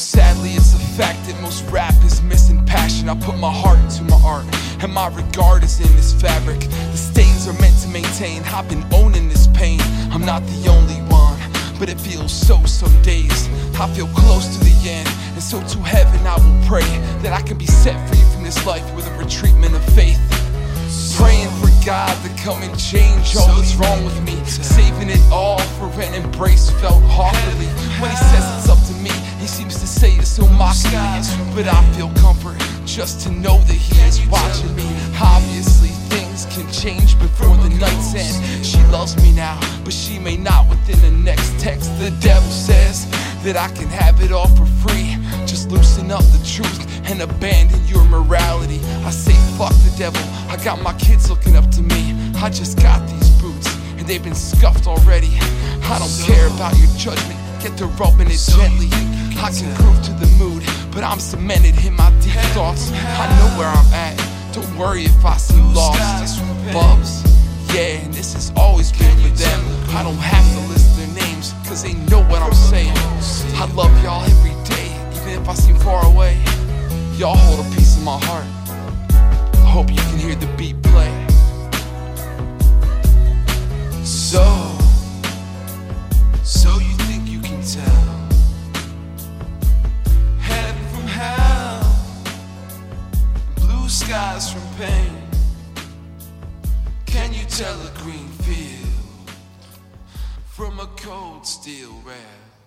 Sadly, it's a fact that most rap is missing passion. I put my heart into my art, and my regard is in this fabric. The stains are meant to maintain. I've been owning this pain. I'm not the only one, but it feels so, so dazed. I feel close to the end, and so to heaven I will pray that I can be set free from this life with a retreatment of faith. Praying for God to come and change all that's wrong with me. Saving it all for an embrace felt awkwardly. It so mockingly. But I feel comfort just to know that he is watching me. Obviously, things can change before the night's end. She loves me now, but she may not within the next text. The devil says that I can have it all for free. Just loosen up the truth and abandon your morality. I say, fuck the devil. I got my kids looking up to me. I just got these boots, and they've been scuffed already. I don't care about your judgment. Get to rubbing it gently. I can groove to the mood, but I'm cemented in my deep thoughts. I know where I'm at. Don't worry if I seem lost. Bubs, yeah, and this has always been for them. I don't have to list their names, cause they know what I'm saying. I love y'all every day, even if I seem far away. Y'all hold a piece of my heart. I hope you can hear the beat play. Skies from pain? Can you tell a green field from a cold steel rail?